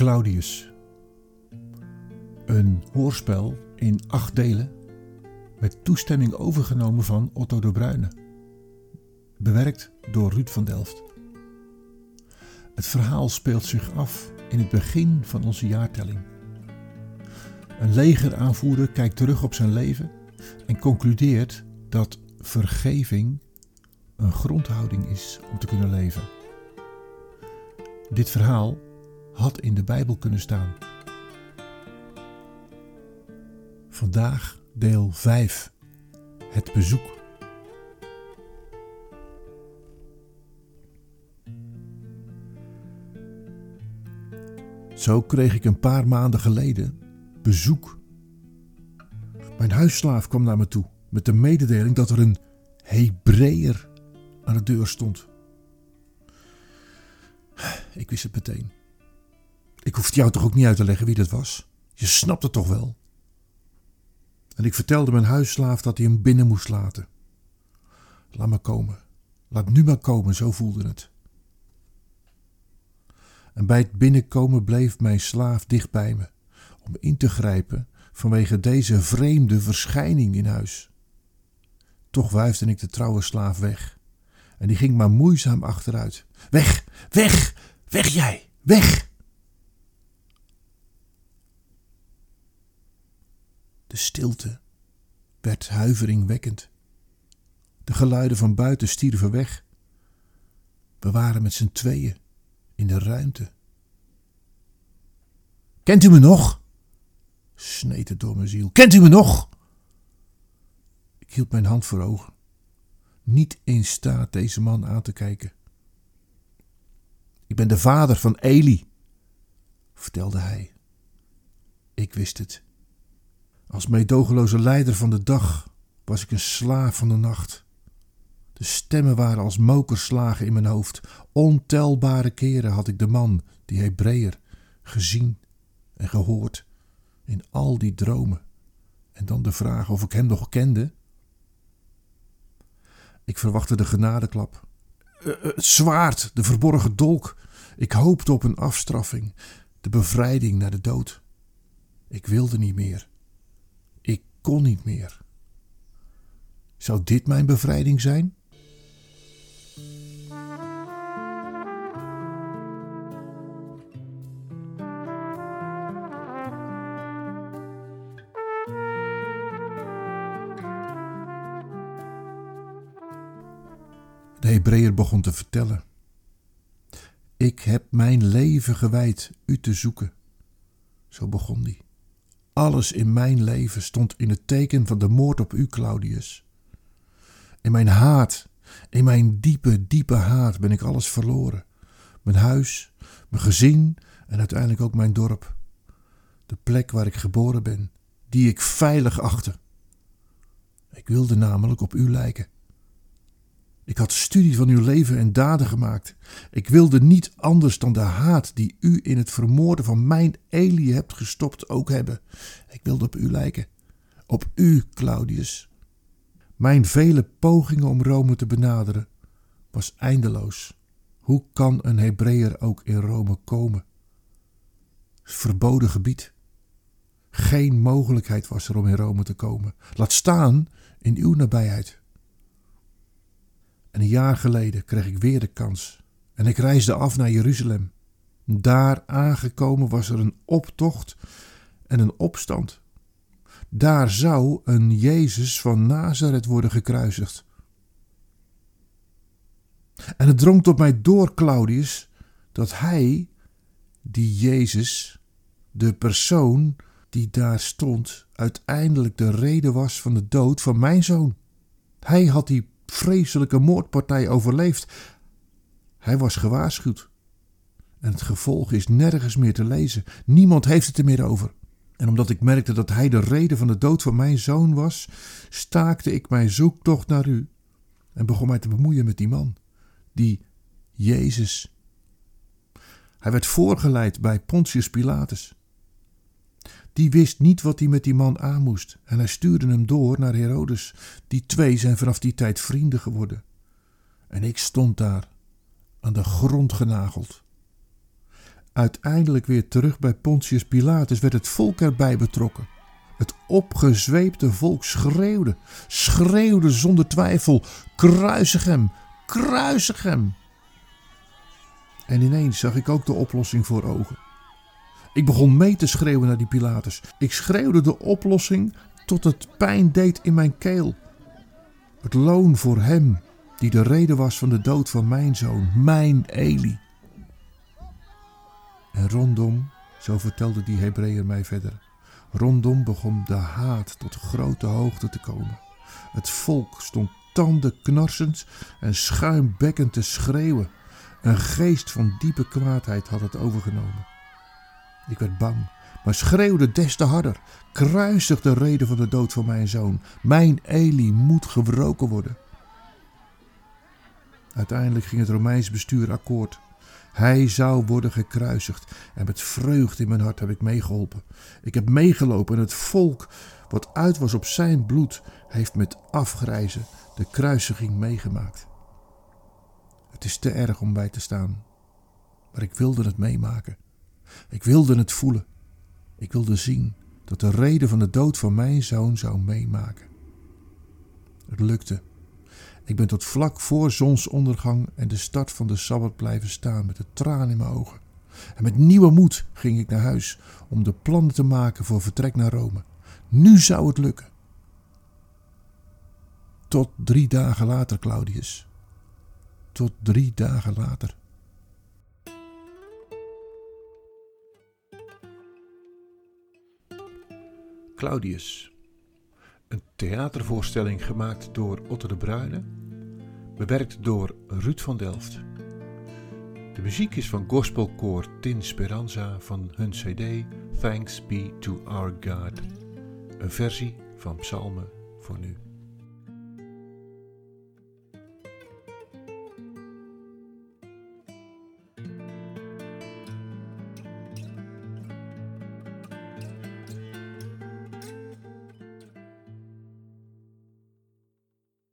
Claudius. Een hoorspel in acht delen met toestemming overgenomen van Otto de Bruyne. Bewerkt door Ruud van Delft. Het verhaal speelt zich af in het begin van onze jaartelling. Een legeraanvoerder kijkt terug op zijn leven en concludeert dat vergeving een grondhouding is om te kunnen leven. Dit verhaal had in de Bijbel kunnen staan. Vandaag deel 5. Het bezoek. Zo kreeg ik een paar maanden geleden bezoek. Mijn huisslaaf kwam naar me toe met de mededeling dat er een Hebreeër aan de deur stond. Ik wist het meteen. Ik hoefde jou toch ook niet uit te leggen wie dat was? Je snapt het toch wel? En ik vertelde mijn huisslaaf dat hij hem binnen moest laten. Laat maar komen. Laat nu maar komen, zo voelde het. En bij het binnenkomen bleef mijn slaaf dicht bij me, om in te grijpen vanwege deze vreemde verschijning in huis. Toch wuifde ik de trouwe slaaf weg, en die ging maar moeizaam achteruit. Weg, weg, weg jij, weg! De stilte werd huiveringwekkend. De geluiden van buiten stierven weg. We waren met z'n tweeën in de ruimte. Kent u me nog? sneed het door mijn ziel. Kent u me nog? Ik hield mijn hand voor ogen, niet in staat deze man aan te kijken. Ik ben de vader van Eli, vertelde hij. Ik wist het. Als meedogenloze leider van de dag was ik een slaaf van de nacht. De stemmen waren als mokerslagen in mijn hoofd. Ontelbare keren had ik de man, die Hebreeër, gezien en gehoord in al die dromen. En dan de vraag of ik hem nog kende. Ik verwachtte de genadeklap. Uh, het zwaard, de verborgen dolk. Ik hoopte op een afstraffing, de bevrijding naar de dood. Ik wilde niet meer kon niet meer. Zou dit mijn bevrijding zijn? De Hebreeër begon te vertellen. Ik heb mijn leven gewijd u te zoeken. Zo begon hij. Alles in mijn leven stond in het teken van de moord op u, Claudius. In mijn haat, in mijn diepe, diepe haat ben ik alles verloren. Mijn huis, mijn gezin en uiteindelijk ook mijn dorp. De plek waar ik geboren ben, die ik veilig achtte. Ik wilde namelijk op u lijken. Ik had studie van uw leven en daden gemaakt. Ik wilde niet anders dan de haat die u in het vermoorden van mijn Elie hebt gestopt ook hebben. Ik wilde op u lijken. Op u, Claudius. Mijn vele pogingen om Rome te benaderen was eindeloos. Hoe kan een Hebreeër ook in Rome komen? Verboden gebied. Geen mogelijkheid was er om in Rome te komen. Laat staan in uw nabijheid. En een jaar geleden kreeg ik weer de kans. En ik reisde af naar Jeruzalem. Daar aangekomen was er een optocht en een opstand. Daar zou een Jezus van Nazareth worden gekruisigd. En het drong tot mij door, Claudius, dat hij, die Jezus, de persoon die daar stond, uiteindelijk de reden was van de dood van mijn zoon. Hij had die vreselijke moordpartij overleefd. Hij was gewaarschuwd. En het gevolg is nergens meer te lezen. Niemand heeft het er meer over. En omdat ik merkte dat hij de reden van de dood van mijn zoon was, staakte ik mijn zoektocht naar u en begon mij te bemoeien met die man, die Jezus. Hij werd voorgeleid bij Pontius Pilatus. Die wist niet wat hij met die man aan moest en hij stuurde hem door naar Herodes. Die twee zijn vanaf die tijd vrienden geworden. En ik stond daar, aan de grond genageld. Uiteindelijk weer terug bij Pontius Pilatus werd het volk erbij betrokken. Het opgezweepte volk schreeuwde, schreeuwde zonder twijfel: kruisig hem, kruisig hem. En ineens zag ik ook de oplossing voor ogen. Ik begon mee te schreeuwen naar die Pilatus. Ik schreeuwde de oplossing tot het pijn deed in mijn keel. Het loon voor hem die de reden was van de dood van mijn zoon, mijn Eli. En rondom, zo vertelde die Hebreeër mij verder, rondom begon de haat tot grote hoogte te komen. Het volk stond tanden knarsend en schuimbekkend te schreeuwen. Een geest van diepe kwaadheid had het overgenomen. Ik werd bang, maar schreeuwde des te harder. Kruisig de reden van de dood van mijn zoon. Mijn Eli moet gebroken worden. Uiteindelijk ging het Romeins bestuur akkoord. Hij zou worden gekruisigd. En met vreugde in mijn hart heb ik meegeholpen. Ik heb meegelopen en het volk, wat uit was op zijn bloed, heeft met afgrijzen de kruisiging meegemaakt. Het is te erg om bij te staan, maar ik wilde het meemaken. Ik wilde het voelen. Ik wilde zien dat de reden van de dood van mijn zoon zou meemaken. Het lukte. Ik ben tot vlak voor zonsondergang en de start van de sabbat blijven staan met de traan in mijn ogen. En met nieuwe moed ging ik naar huis om de plannen te maken voor vertrek naar Rome. Nu zou het lukken. Tot drie dagen later, Claudius. Tot drie dagen later. Claudius. Een theatervoorstelling gemaakt door Otto de Bruyne, bewerkt door Ruud van Delft. De muziek is van gospelkoor Tin Speranza van hun cd Thanks Be to Our God, een versie van Psalmen voor nu.